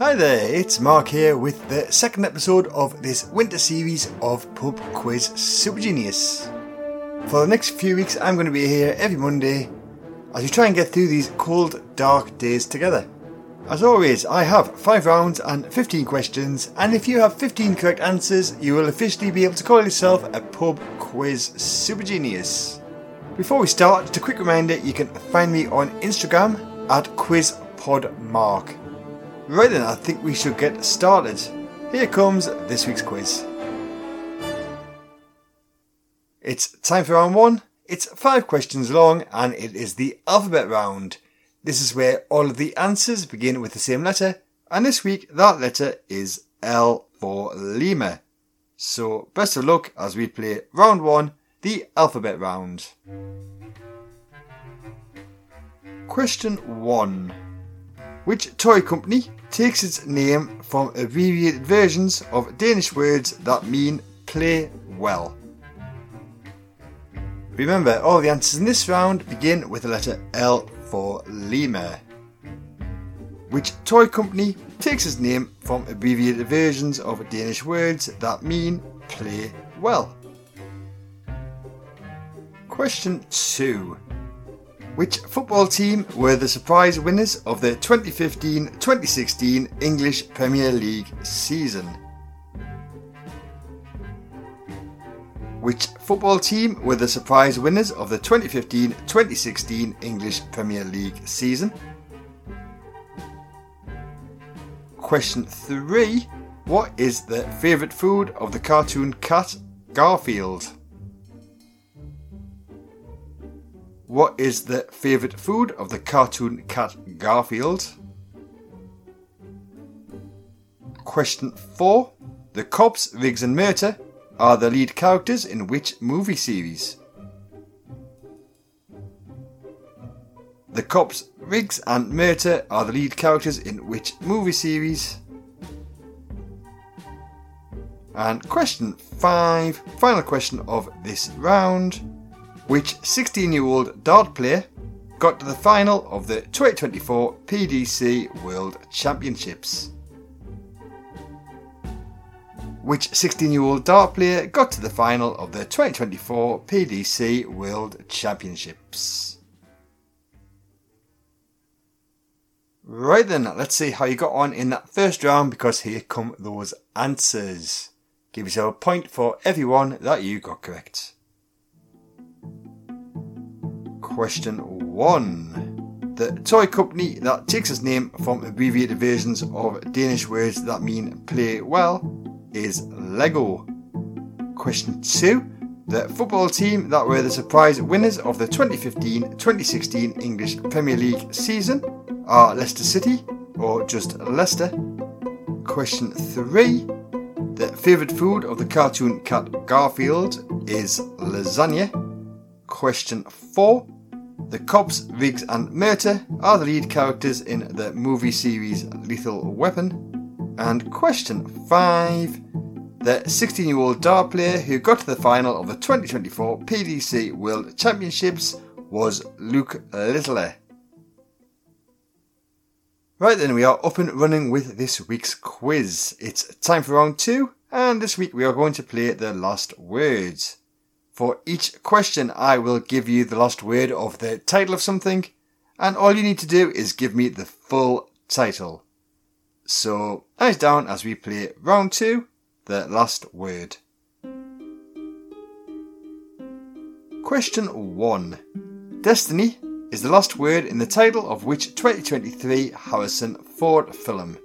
Hi there, it's Mark here with the second episode of this winter series of Pub Quiz Super Genius. For the next few weeks, I'm going to be here every Monday as we try and get through these cold, dark days together. As always, I have 5 rounds and 15 questions, and if you have 15 correct answers, you will officially be able to call yourself a Pub Quiz Super Genius. Before we start, just a quick reminder you can find me on Instagram at QuizPodMark. Right then, I think we should get started. Here comes this week's quiz. It's time for round one. It's five questions long and it is the alphabet round. This is where all of the answers begin with the same letter, and this week that letter is L for Lima. So, best of luck as we play round one, the alphabet round. Question one. Which toy company takes its name from abbreviated versions of Danish words that mean play well? Remember, all the answers in this round begin with the letter L for Lima. Which toy company takes its name from abbreviated versions of Danish words that mean play well? Question 2. Which football team were the surprise winners of the 2015 2016 English Premier League season? Which football team were the surprise winners of the 2015 2016 English Premier League season? Question 3. What is the favourite food of the cartoon cat Garfield? What is the favourite food of the cartoon cat Garfield? Question 4. The Cops, Riggs and Murtaugh are the lead characters in which movie series? The Cops, Riggs and Murtaugh are the lead characters in which movie series? And question 5, final question of this round. Which 16 year old dart player got to the final of the 2024 PDC World Championships? which 16 year old dart player got to the final of the 2024 PDC World Championships. Right then, let's see how you got on in that first round because here come those answers. Give yourself a point for everyone that you got correct. Question 1. The toy company that takes its name from abbreviated versions of Danish words that mean play well is Lego. Question 2. The football team that were the surprise winners of the 2015 2016 English Premier League season are Leicester City or just Leicester. Question 3. The favourite food of the cartoon cat Garfield is lasagna. Question 4. The Cops, Riggs and Murtaugh are the lead characters in the movie series Lethal Weapon. And question 5. The 16 year old dart player who got to the final of the 2024 PDC World Championships was Luke Littler. Right then, we are up and running with this week's quiz. It's time for round two, and this week we are going to play the last words. For each question, I will give you the last word of the title of something, and all you need to do is give me the full title. So, eyes down as we play round two, the last word. Question 1. Destiny is the last word in the title of which 2023 Harrison Ford film?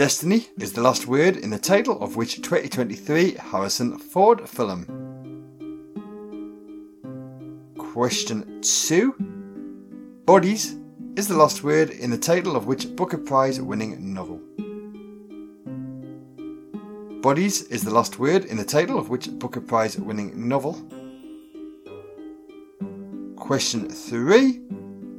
Destiny is the last word in the title of which 2023 Harrison Ford film? Question 2. Bodies is the last word in the title of which Booker Prize winning novel? Bodies is the last word in the title of which Booker Prize winning novel? Question 3.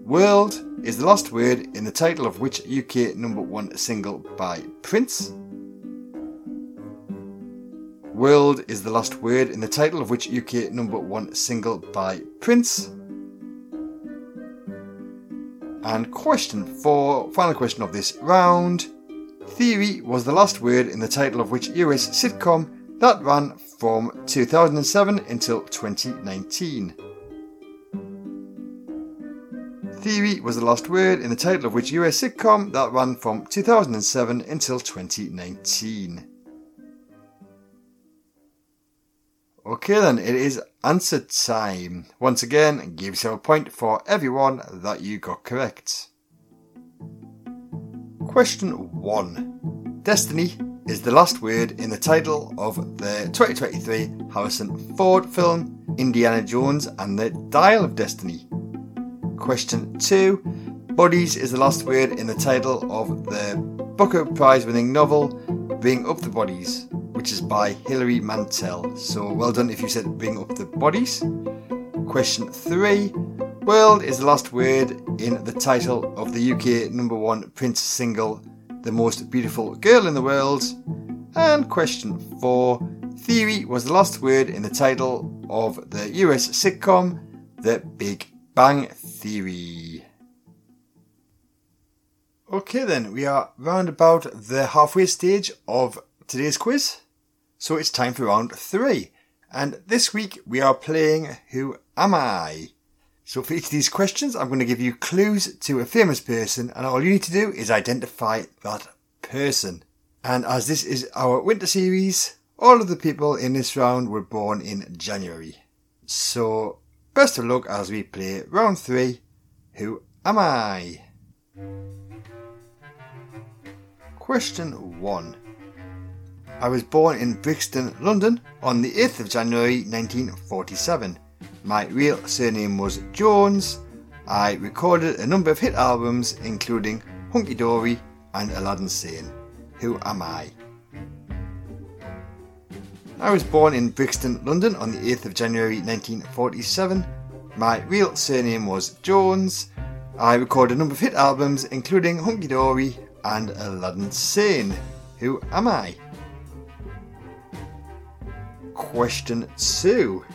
World is the last word in the title of which UK number one single by Prince? World is the last word in the title of which UK number one single by Prince? And question four, final question of this round. Theory was the last word in the title of which US sitcom that ran from 2007 until 2019. Theory was the last word in the title of which US sitcom that ran from 2007 until 2019. Okay then, it is answer time. Once again, give yourself a point for everyone that you got correct. Question 1. Destiny is the last word in the title of the 2023 Harrison Ford film Indiana Jones and the Dial of Destiny. Question 2. Bodies is the last word in the title of the Booker Prize winning novel Bring Up the Bodies, which is by Hilary Mantel. So well done if you said Bring Up the Bodies. Question 3. World is the last word in the title of the UK number one Prince single The Most Beautiful Girl in the World. And question 4. Theory was the last word in the title of the US sitcom The Big Bang Theory. Okay, then, we are round about the halfway stage of today's quiz. So it's time for round three. And this week we are playing Who Am I? So for each of these questions, I'm going to give you clues to a famous person, and all you need to do is identify that person. And as this is our winter series, all of the people in this round were born in January. So Best of luck as we play round three. Who am I? Question 1. I was born in Brixton, London on the 8th of January 1947. My real surname was Jones. I recorded a number of hit albums including Hunky Dory and Aladdin Sane. Who am I? I was born in Brixton, London on the 8th of January 1947. My real surname was Jones. I recorded a number of hit albums including Hunky Dory and Aladdin Sane. Who am I? Question 2.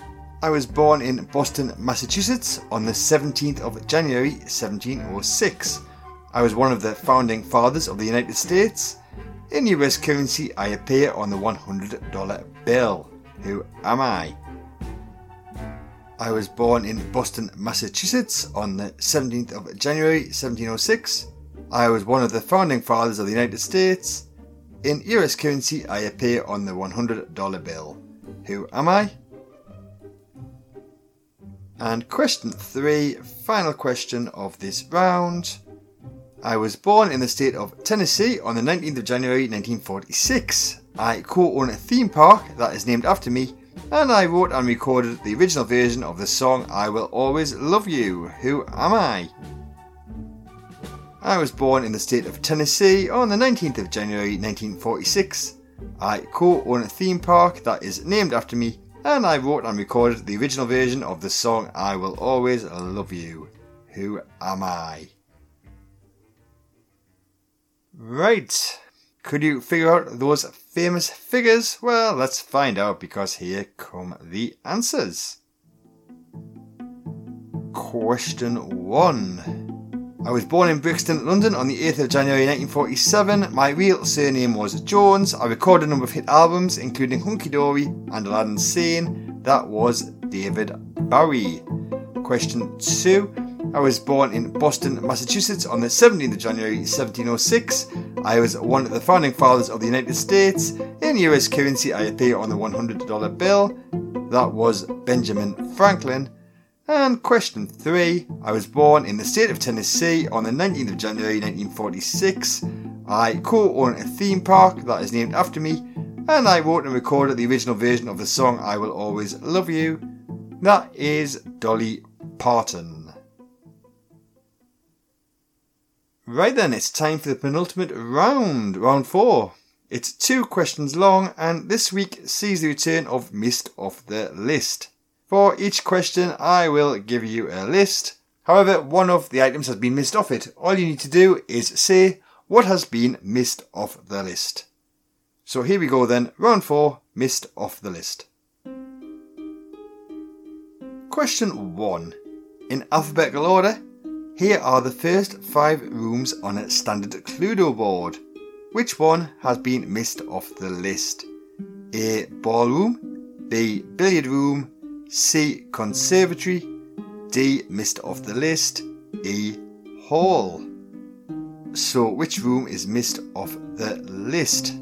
I was born in Boston, Massachusetts on the 17th of January 1706. I was one of the founding fathers of the United States. In US currency, I appear on the $100 bill. Who am I? I was born in Boston, Massachusetts on the 17th of January 1706. I was one of the founding fathers of the United States. In US currency, I appear on the $100 bill. Who am I? And question three, final question of this round. I was born in the state of Tennessee on the 19th of January 1946. I co own a theme park that is named after me, and I wrote and recorded the original version of the song I Will Always Love You. Who am I? I was born in the state of Tennessee on the 19th of January 1946. I co own a theme park that is named after me, and I wrote and recorded the original version of the song I Will Always Love You. Who am I? Right. Could you figure out those famous figures? Well, let's find out because here come the answers. Question 1. I was born in Brixton, London on the 8th of January 1947. My real surname was Jones. I recorded a number of hit albums, including Hunky Dory and Aladdin Sane. That was David Bowie. Question 2. I was born in Boston, Massachusetts on the 17th of January 1706. I was one of the founding fathers of the United States. In US currency, I appear on the $100 bill. That was Benjamin Franklin. And question three I was born in the state of Tennessee on the 19th of January 1946. I co own a theme park that is named after me, and I wrote and recorded the original version of the song I Will Always Love You. That is Dolly Parton. Right then, it's time for the penultimate round, round four. It's two questions long, and this week sees the return of Missed Off the List. For each question, I will give you a list. However, one of the items has been missed off it. All you need to do is say what has been missed off the list. So here we go then, round four, missed off the list. Question one. In alphabetical order, Here are the first five rooms on a standard Cluedo board. Which one has been missed off the list? A. Ballroom, B. Billiard room, C. Conservatory, D. Missed off the list, E. Hall. So, which room is missed off the list?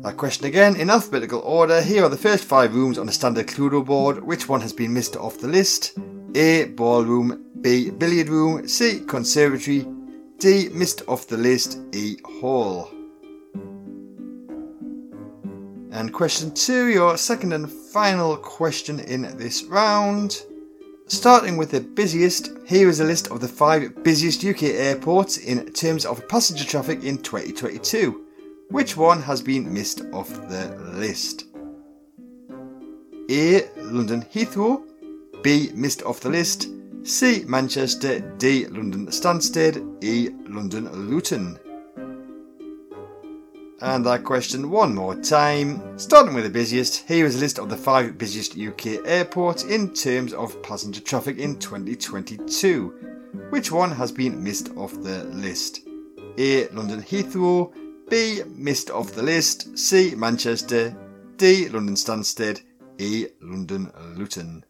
That question again in alphabetical order. Here are the first five rooms on a standard Cluedo board. Which one has been missed off the list? A. Ballroom, B. Billiard room, C. Conservatory, D. Missed off the list, E. Hall. And question two, your second and final question in this round. Starting with the busiest, here is a list of the five busiest UK airports in terms of passenger traffic in 2022. Which one has been missed off the list? A. London Heathrow, B. Missed off the list, C. Manchester, D. London Stansted, E. London Luton. And that question one more time. Starting with the busiest, here is a list of the five busiest UK airports in terms of passenger traffic in 2022. Which one has been missed off the list? A. London Heathrow, B. Missed off the list, C. Manchester, D. London Stansted, E. London Luton.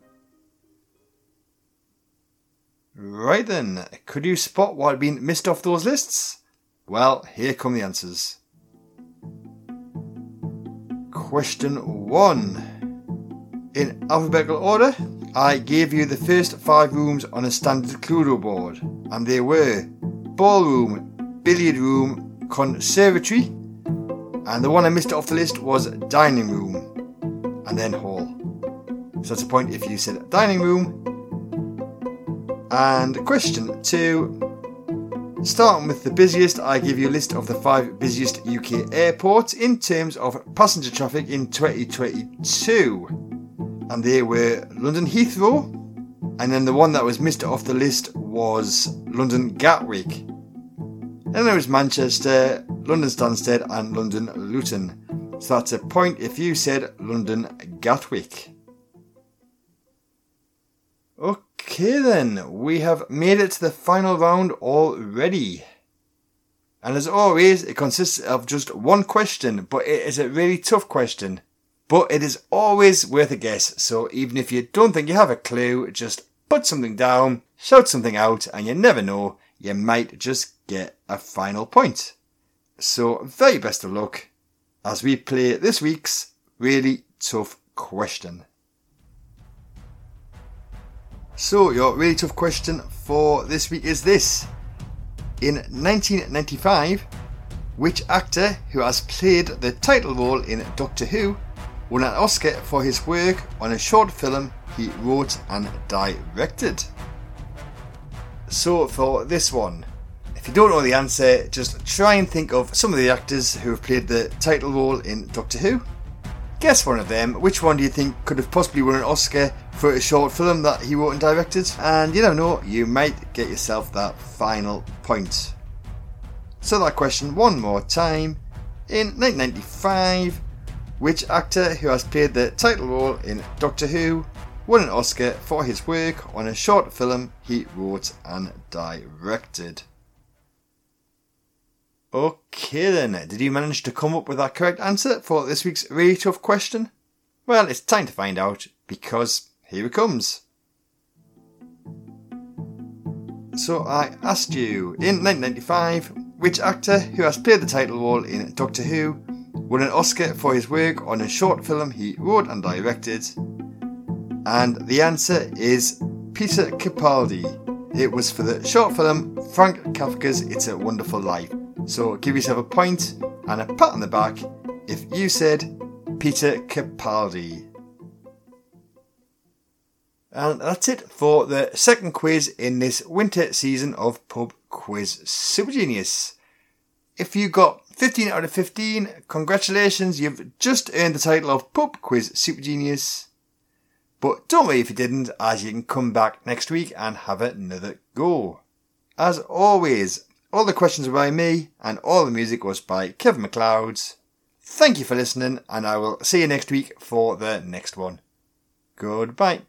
Right then, could you spot what had been missed off those lists? Well, here come the answers. Question 1. In alphabetical order, I gave you the first five rooms on a standard Cluedo board, and they were ballroom, billiard room, conservatory, and the one I missed off the list was dining room, and then hall. So that's a point if you said dining room. And question two Starting with the busiest, I give you a list of the five busiest UK airports in terms of passenger traffic in 2022. And they were London Heathrow, and then the one that was missed off the list was London Gatwick. Then there was Manchester, London Stansted, and London Luton. So that's a point if you said London Gatwick. Okay, then, we have made it to the final round already. And as always, it consists of just one question, but it is a really tough question. But it is always worth a guess, so even if you don't think you have a clue, just put something down, shout something out, and you never know, you might just get a final point. So, very best of luck as we play this week's really tough question. So, your really tough question for this week is this. In 1995, which actor who has played the title role in Doctor Who won an Oscar for his work on a short film he wrote and directed? So, for this one, if you don't know the answer, just try and think of some of the actors who have played the title role in Doctor Who Guess one of them. Which one do you think could have possibly won an Oscar for a short film that he wrote and directed? And you don't know, you might get yourself that final point. So that question one more time. In 1995, which actor who has played the title role in Doctor Who won an Oscar for his work on a short film he wrote and directed? Okay then, did you manage to come up with that correct answer for this week's really tough question? Well, it's time to find out because here it comes. So I asked you, in 1995, which actor who has played the title role in Doctor Who won an Oscar for his work on a short film he wrote and directed? And the answer is Peter Capaldi. It was for the short film Franz Kafka's It's a Wonderful Life. So give yourself a point and a pat on the back if you said Peter Capaldi. And that's it for the second quiz in this winter season of Pub Quiz Super Genius. If you got 15 out of 15, congratulations, you've just earned the title of Pub Quiz Super Genius. But don't worry if you didn't, as you can come back next week and have another go. As always, all the questions were by me, and all the music was by Kevin MacLeod. Thank you for listening, and I will see you next week for the next one. Goodbye.